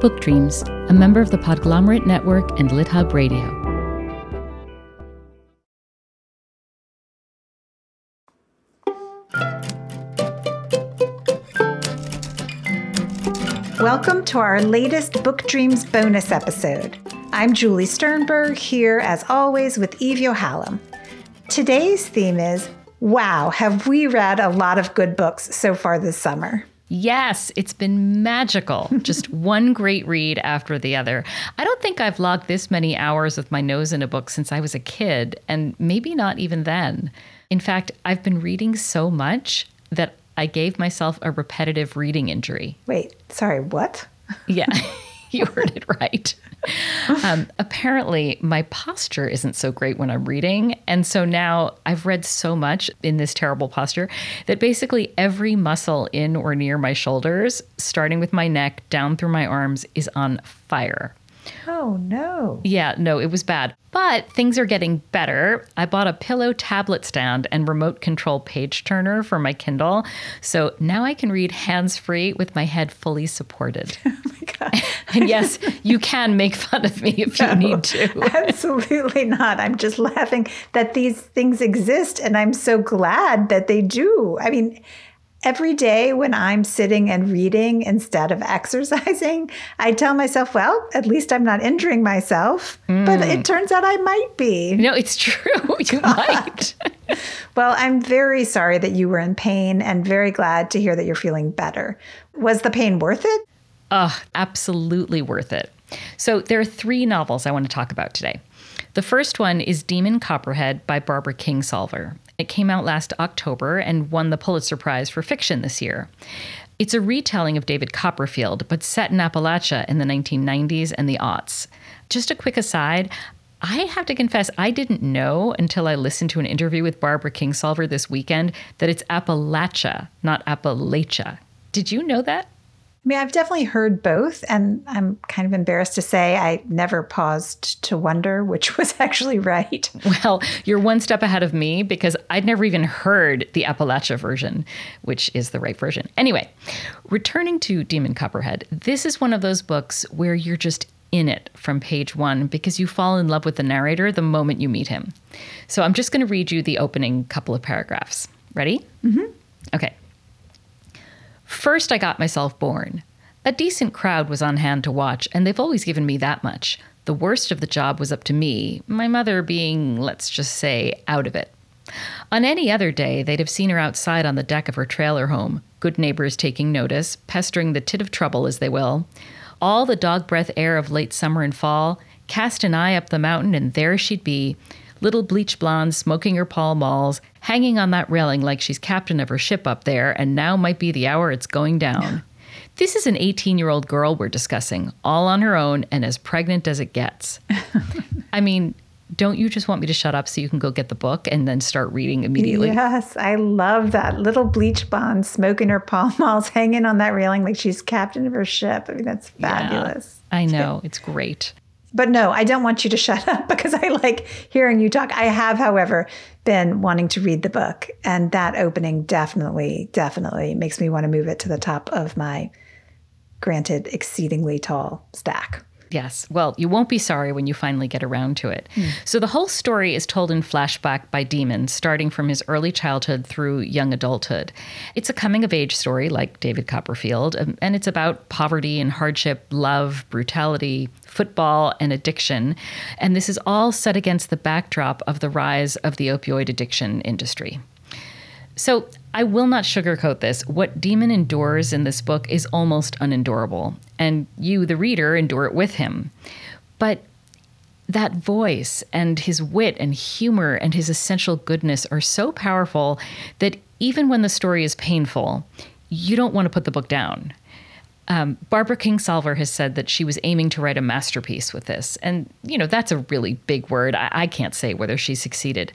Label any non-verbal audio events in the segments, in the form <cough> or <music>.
Book Dreams, a member of the Podglomerate Network and LitHub Radio. Welcome to our latest Book Dreams bonus episode. I'm Julie Sternberg, here as always with Eve Yohalem. Today's theme is Wow, have we read a lot of good books so far this summer? Yes, it's been magical. <laughs> Just one great read after the other. I don't think I've logged this many hours with my nose in a book since I was a kid, and maybe not even then. In fact, I've been reading so much that I gave myself a repetitive reading injury. Wait, sorry, what? Yeah, <laughs> <laughs> you heard it right. <laughs> Um, apparently, my posture isn't so great when I'm reading. And so now I've read so much in this terrible posture that basically every muscle in or near my shoulders, starting with my neck down through my arms, is on fire. Oh, no. Yeah, no, it was bad. But things are getting better. I bought a pillow tablet stand and remote control page turner for my Kindle. So now I can read hands free with my head fully supported. <laughs> Oh my God. <laughs> and yes, you can make fun of me if no, you need to. <laughs> absolutely not. I'm just laughing that these things exist and I'm so glad that they do. I mean, every day when I'm sitting and reading instead of <laughs> exercising, I tell myself, well, at least I'm not injuring myself. Mm. But it turns out I might be. No, it's true. <laughs> You <laughs> might. well, I'm very sorry that you were in pain and very glad to hear that you're feeling better. Was the pain worth it? Oh, absolutely worth it. So there are three novels I want to talk about today. The first one is Demon Copperhead by Barbara Kingsolver. It came out last October and won the Pulitzer Prize for fiction this year. It's a retelling of David Copperfield, but set in Appalachia in the 1990s and the aughts. Just a quick aside, I have to confess, I didn't know until I listened to an interview with Barbara Kingsolver this weekend that it's Appalachia, not Appalachia. Did you know that? I mean, I've definitely heard both, and I'm kind of embarrassed to say I never paused to wonder which <laughs> was actually right. Well, you're one step ahead of me because I'd never even heard the Appalachia version, which is the right version. Anyway, returning to Demon Copperhead, this is one of those books where you're just in it from page one because you fall in love with the narrator the moment you meet him. So I'm just going to read you the opening couple of paragraphs. Ready? Mm-hmm. Okay. First, I got myself born. A decent crowd was on hand to watch, and they've always given me that much. The worst of the job was up to me, my mother being, let's just say, out of it. On any other day, they'd have seen her outside on the deck of her trailer home, good neighbors taking notice, pestering the tit of trouble as they will. All the dog breath air of late summer and fall, cast an eye up the mountain, and there she'd be, little bleach blonde smoking her Pall Malls, hanging on that railing like she's captain of her ship up there, and now might be the hour it's going down. <laughs> this is an 18 year old girl we're discussing, all on her own and as pregnant as it gets. <laughs> I mean, don't you just want me to shut up so you can go get the book and then start reading immediately? Yes, I love that. Little bleach blonde smoking her Pall Malls, hanging on that railing like she's captain of her ship. I mean, that's fabulous. Yeah, I know. It's great. But no, I don't want you to <laughs> shut up because I like hearing you talk. I have, however, been wanting to read the book, and that opening definitely, definitely makes me want to move it to the top of my granted exceedingly tall stack. Yes. Well, you won't be sorry when you finally get around to it. Mm. So, the whole story is told in flashback by Demon, starting from his early childhood through young adulthood. It's a coming of age story, like David Copperfield, um, and it's about poverty and hardship, love, brutality, football, and addiction. And this is all set against the backdrop of the rise of the opioid addiction industry. So, I will not sugarcoat this. What Demon endures in this book is almost unendurable, and you, the reader, endure it with him. But that voice and his wit and humor and his essential goodness are so powerful that even when the story is painful, you don't want to put the book down. Um, Barbara Kingsolver has said that she was aiming to write a masterpiece with this. And, you know, that's a really big word. I, I can't say whether she succeeded.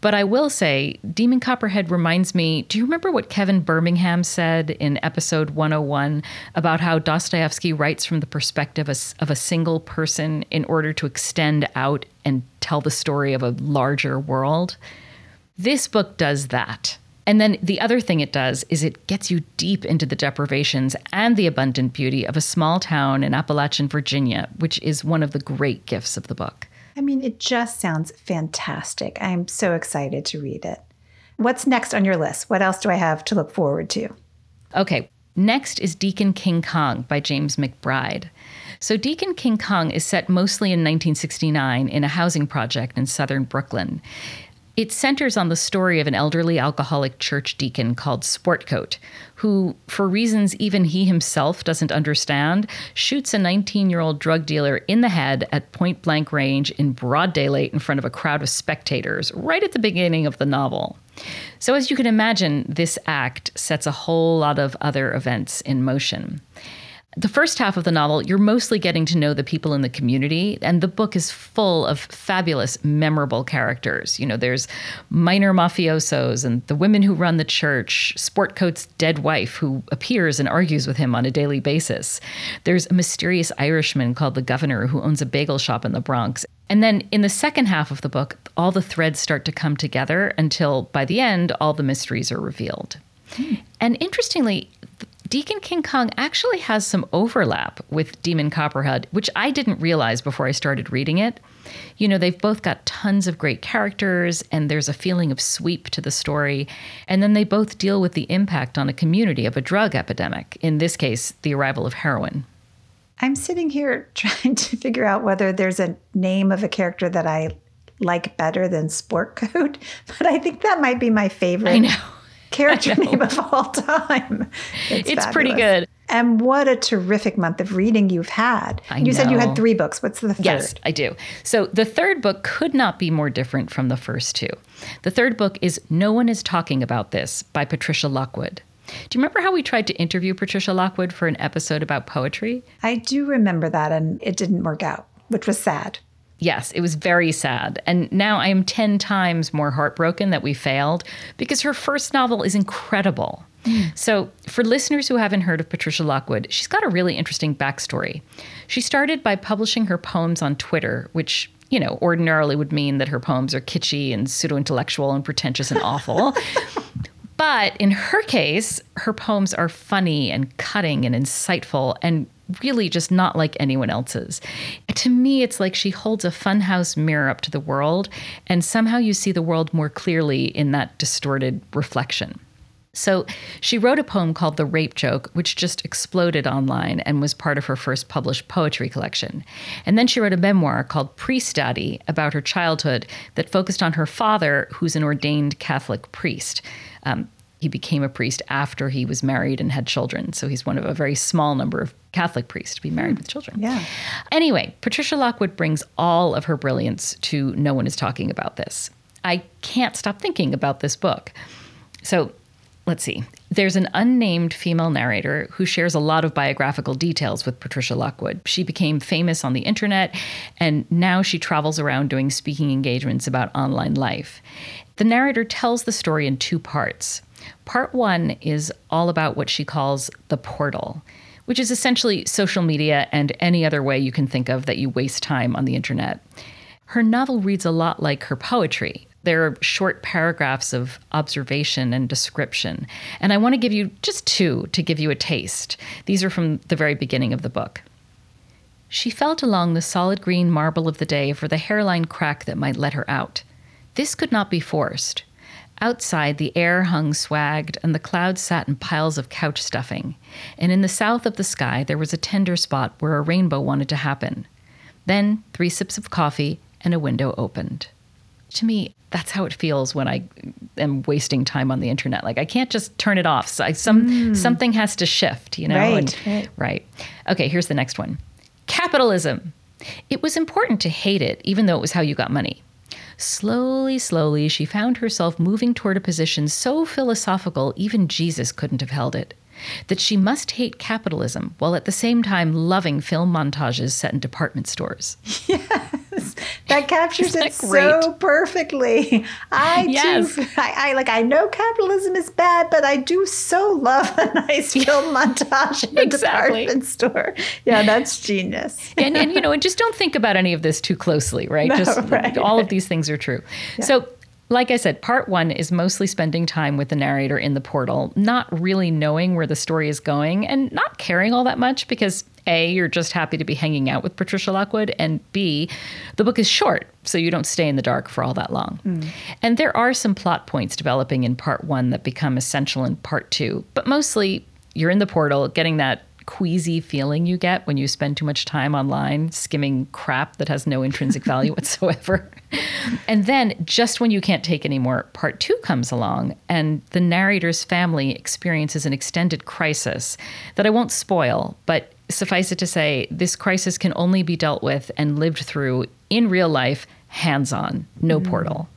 But I will say, Demon Copperhead reminds me do you remember what Kevin Birmingham said in episode 101 about how Dostoevsky writes from the perspective of a single person in order to extend out and tell the story of a larger world? This book does that. And then the other thing it does is it gets you deep into the deprivations and the abundant beauty of a small town in Appalachian, Virginia, which is one of the great gifts of the book. I mean, it just sounds fantastic. I'm so excited to read it. What's next on your list? What else do I have to look forward to? Okay, next is Deacon King Kong by James McBride. So, Deacon King Kong is set mostly in 1969 in a housing project in southern Brooklyn. It centers on the story of an elderly alcoholic church deacon called Sportcoat, who, for reasons even he himself doesn't understand, shoots a 19 year old drug dealer in the head at point blank range in broad daylight in front of a crowd of spectators right at the beginning of the novel. So, as you can imagine, this act sets a whole lot of other events in motion the first half of the novel, you're mostly getting to know the people in the community, and the book is full of fabulous, memorable characters. You know, there's minor mafiosos and the women who run the church, Sportcoat's dead wife who appears and argues with him on a daily basis. There's a mysterious Irishman called the governor who owns a bagel shop in the Bronx. And then in the second half of the book, all the threads start to come together until by the end, all the mysteries are revealed. Hmm. And interestingly, Deacon King Kong actually has some overlap with Demon Copperhead, which I didn't realize before I started reading it. You know, they've both got tons of great characters, and there's a feeling of sweep to the story. And then they both deal with the impact on a community of a drug epidemic, in this case, the arrival of heroin. I'm sitting here <laughs> trying to figure out whether there's a name of a character that I like better than Sportcoat, <laughs> but I think that might be my favorite. I know character <laughs> name of all time. It's, it's pretty good. And what a terrific month of reading you've had. I you know. said you had three books. What's the third? Yes, I do. So the third book could not be more different from the first two. The third book is No One Is Talking About This by Patricia Lockwood. Do you remember how we tried to interview Patricia Lockwood for an episode about poetry? I do remember that, and it didn't work out, which was sad. Yes, it was very sad. And now I am 10 times more heartbroken that we failed because her first novel is incredible. Mm. So, for listeners who haven't heard of Patricia Lockwood, she's got a really interesting backstory. She started by publishing her poems on Twitter, which, you know, ordinarily would mean that her poems are kitschy and pseudo intellectual and pretentious and awful. <laughs> But in her case, her poems are funny and cutting and insightful and really just not like anyone else's. To me, it's like she holds a funhouse mirror up to the world, and somehow you see the world more clearly in that distorted reflection. So she wrote a poem called The Rape Joke, which just exploded online and was part of her first published poetry collection. And then she wrote a memoir called Priest Daddy about her childhood that focused on her father, who's an ordained Catholic priest. Um, he became a priest after he was married and had children. So he's one of a very small number of Catholic priests to be married mm. with children. Yeah. Anyway, Patricia Lockwood brings all of her brilliance to No One is Talking About This. I can't stop thinking about this book. So let's see. There's an unnamed female narrator who shares a lot of biographical details with Patricia Lockwood. She became famous on the internet, and now she travels around doing speaking engagements about online life. The narrator tells the story in two parts. Part one is all about what she calls the portal, which is essentially social media and any other way you can think of that you waste time on the internet. Her novel reads a lot like her poetry. There are short paragraphs of observation and description. And I want to give you just two to give you a taste. These are from the very beginning of the book. She felt along the solid green marble of the day for the hairline crack that might let her out. This could not be forced. Outside, the air hung swagged, and the clouds sat in piles of couch stuffing. And in the south of the sky, there was a tender spot where a rainbow wanted to happen. Then, three sips of coffee, and a window opened. To me, that's how it feels when I am wasting time on the internet. Like I can't just turn it off. So I, some mm. something has to shift, you know. Right, and, right. Right. Okay. Here's the next one. Capitalism. It was important to hate it, even though it was how you got money. Slowly, slowly, she found herself moving toward a position so philosophical even Jesus couldn't have held it that she must hate capitalism while at the same time loving film montages set in department stores. Yes, that captures that it great? so perfectly. I yes. too, <laughs> I, I, like. I know capitalism is bad, but I do so love a nice <laughs> film montage in a exactly. department store. Yeah, that's genius. <laughs> and and you know, and just don't think about any of this too closely, right? No, just right, all of these things are true. Yeah. So Like I said, part one is mostly spending time with the narrator in the portal, not really knowing where the story is going and not caring all that much because A, you're just happy to be hanging out with Patricia Lockwood, and B, the book is short, so you don't stay in the dark for all that long. Mm. And there are some plot points developing in part one that become essential in part two, but mostly you're in the portal getting that queasy feeling you get when you spend too much time online skimming crap that has no intrinsic value <laughs> whatsoever. And then, just when you can't take anymore, part two comes along, and the narrator's family experiences an extended crisis that I won't spoil, but suffice it to say, this crisis can only be dealt with and lived through in real life, hands on, no mm. portal.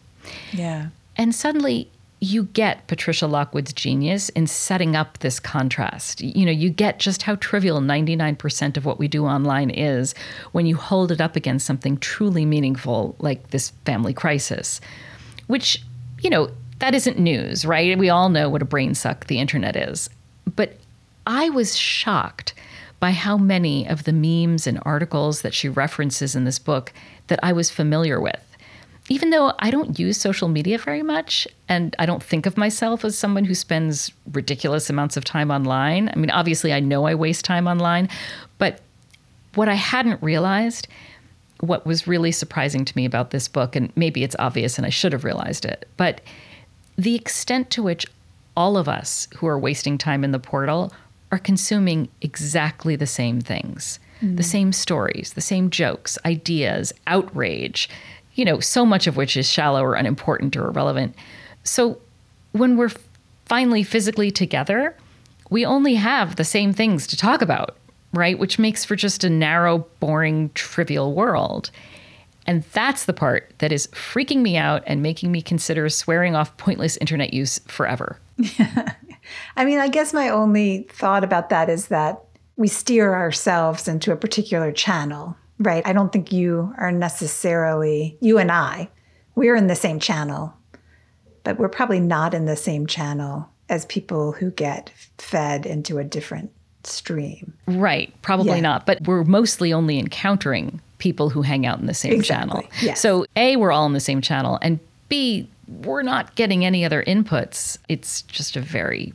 Yeah. And suddenly, you get Patricia Lockwood's genius in setting up this contrast. You know, you get just how trivial 99% of what we do online is when you hold it up against something truly meaningful like this family crisis, which, you know, that isn't news, right? We all know what a brain suck the internet is. But I was shocked by how many of the memes and articles that she references in this book that I was familiar with even though I don't use social media very much and I don't think of myself as someone who spends ridiculous amounts of time online, I mean, obviously, I know I waste time online, but what I hadn't realized, what was really surprising to me about this book, and maybe it's obvious and I should have realized it, but the extent to which all of us who are wasting time in the portal are consuming exactly the same things. Mm. The same stories, the same jokes, ideas, outrage, you know, so much of which is shallow or unimportant or irrelevant. So when we're finally physically together, we only have the same things to talk about, right? Which makes for just a narrow, boring, trivial world. And that's the part that is freaking me out and making me consider swearing off pointless internet use forever. Yeah. <laughs> I mean, I guess my only thought about that is that we steer ourselves into a particular channel Right. I don't think you are necessarily, you and I, we're in the same channel, but we're probably not in the same channel as people who get fed into a different stream. Right. Probably yeah. not. But we're mostly only encountering people who hang out in the same exactly. channel. Yes. So, A, we're all in the same channel, and B, we're not getting any other inputs. It's just a very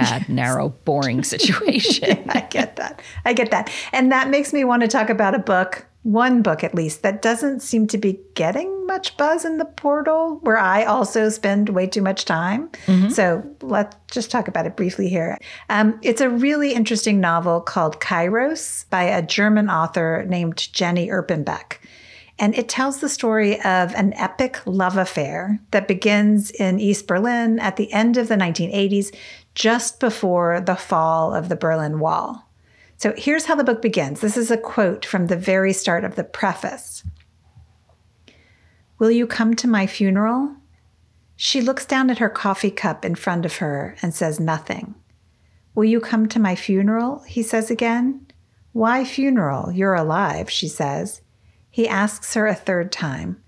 bad, <laughs> narrow, boring situation. yeah, <laughs> I get that. I get that. And that makes me want to talk about a book, one book at least, that doesn't seem to be getting much buzz in the portal, where I also spend way too much time. Mm-hmm. So let's just talk about it briefly here. Um, it's a really interesting novel called Kairos by a German author named Jenny Erpenbeck. And it tells the story of an epic love affair that begins in East Berlin at the end of the 1980s just before the fall of the Berlin Wall. So here's how the book begins. This is a quote from the very start of the preface Will you come to my funeral? She looks down at her coffee cup in front of her and says nothing. Will you come to my funeral? He says again. Why funeral? You're alive, she says. He asks her a third time.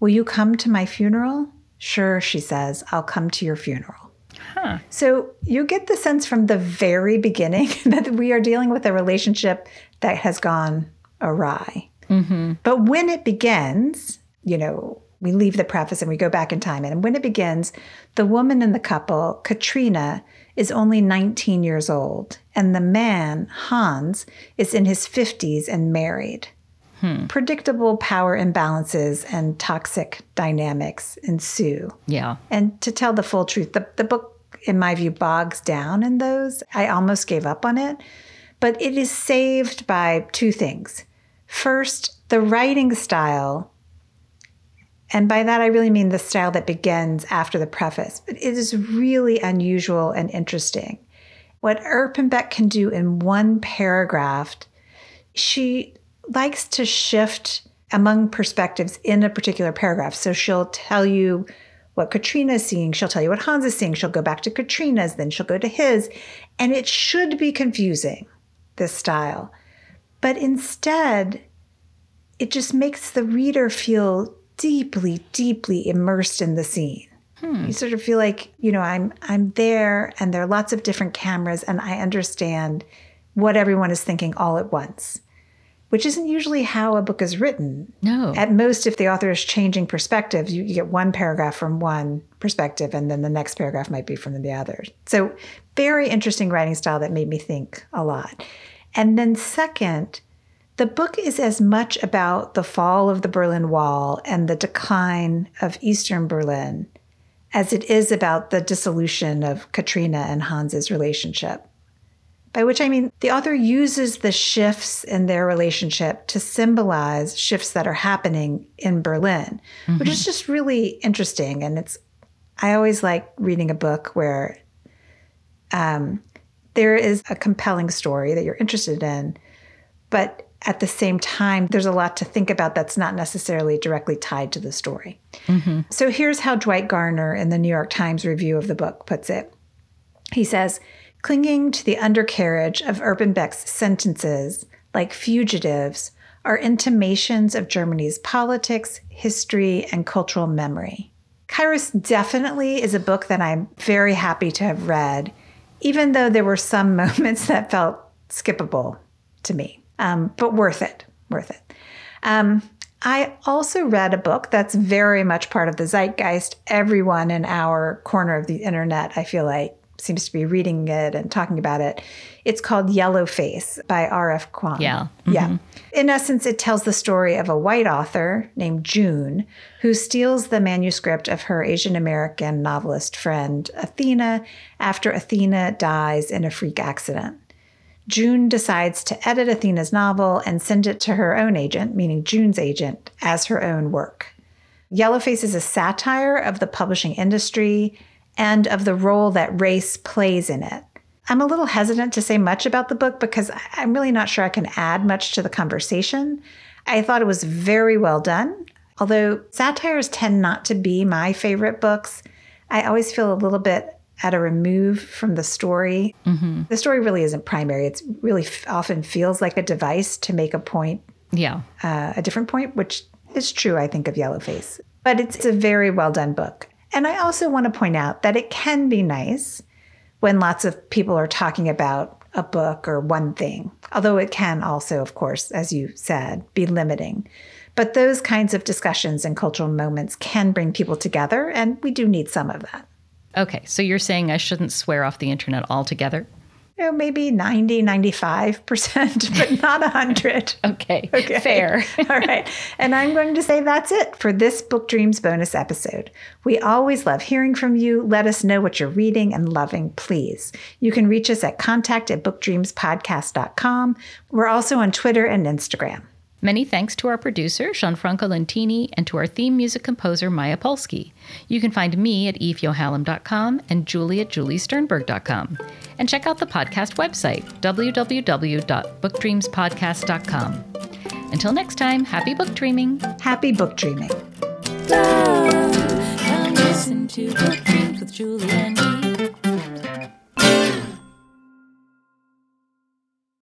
Will you come to my funeral? Sure, she says. I'll come to your funeral. Huh. So you get the sense from the very beginning <laughs> that we are dealing with a relationship that has gone awry. Mm-hmm. But when it begins, you know, we leave the preface and we go back in time. And when it begins, the woman in the couple, Katrina, is only 19 years old, and the man, Hans, is in his 50s and married. Hmm. Predictable power imbalances and toxic dynamics ensue. Yeah. And to tell the full truth, the, the book in my view, bogs down in those. I almost gave up on it. But it is saved by two things. First, the writing style. And by that, I really mean the style that begins after the preface. But it is really unusual and interesting. What Erpenbeck can do in one paragraph, she likes to shift among perspectives in a particular paragraph. So she'll tell you what Katrina is seeing. She'll tell you what Hans is seeing. She'll go back to Katrina's, then she'll go to his. And it should be confusing, this style. But instead, it just makes the reader feel deeply, deeply immersed in the scene. Hmm. You sort of feel like, you know, I'm I'm there and there are lots of different cameras and I understand what everyone is thinking all at once. Which isn't usually how a book is written. No. At most, if the author is changing perspectives, you, you get one paragraph from one perspective, and then the next paragraph might be from the other. So, very interesting writing style that made me think a lot. And then, second, the book is as much about the fall of the Berlin Wall and the decline of Eastern Berlin as it is about the dissolution of Katrina and Hans's relationship. By which I mean the author uses the shifts in their relationship to symbolize shifts that are happening in Berlin, mm-hmm. which is just really interesting. And it's, I always like reading a book where um, there is a compelling story that you're interested in, but at the same time, there's a lot to think about that's not necessarily directly tied to the story. Mm-hmm. So here's how Dwight Garner in the New York Times review of the book puts it. He says, Clinging to the undercarriage of Erpenbeck's sentences, like fugitives, are intimations of Germany's politics, history, and cultural memory. Kairos definitely is a book that I'm very happy to have read, even though there were some <laughs> moments that felt skippable to me, um, but worth it, worth it. Um, I also read a book that's very much part of the zeitgeist. Everyone in our corner of the internet, I feel like, seems to be reading it and talking about it. It's called Yellowface by R.F. Kuang. Yeah. Mm-hmm. Yeah. In essence, it tells the story of a white author named June who steals the manuscript of her Asian American novelist friend Athena after Athena dies in a freak accident. June decides to edit Athena's novel and send it to her own agent, meaning June's agent, as her own work. Yellowface is a satire of the publishing industry and of the role that race plays in it. I'm a little hesitant to say much about the book because I'm really not sure I can add much to the conversation. I thought it was very well done. Although satires tend not to be my favorite books, I always feel a little bit at a remove from the story. Mm-hmm. The story really isn't primary. It really f- often feels like a device to make a point. Yeah. Uh, a different point, which is true, I think, of Yellowface. But it's a very well done book. And I also want to point out that it can be nice when lots of people are talking about a book or one thing, although it can also, of course, as you said, be limiting. But those kinds of discussions and cultural moments can bring people together, and we do need some of that. Okay, so you're saying I shouldn't swear off the internet altogether? You know, maybe 90, 95%, <laughs> but not 100. <laughs> okay, okay, fair. <laughs> All right. And I'm going to say that's it for this Book Dreams bonus episode. We always love hearing from you. Let us know what you're reading and loving, please. You can reach us at contact at bookdreamspodcast.com. We're also on Twitter and Instagram. Many thanks to our producer, Gianfranco Lentini, and to our theme music composer, Maya Polsky. You can find me at eveyohalem.com and Julie at juliesternberg.com. And check out the podcast website, www.bookdreamspodcast.com. Until next time, happy book dreaming. Happy book dreaming. Love. Come listen to Book Dreams with Julie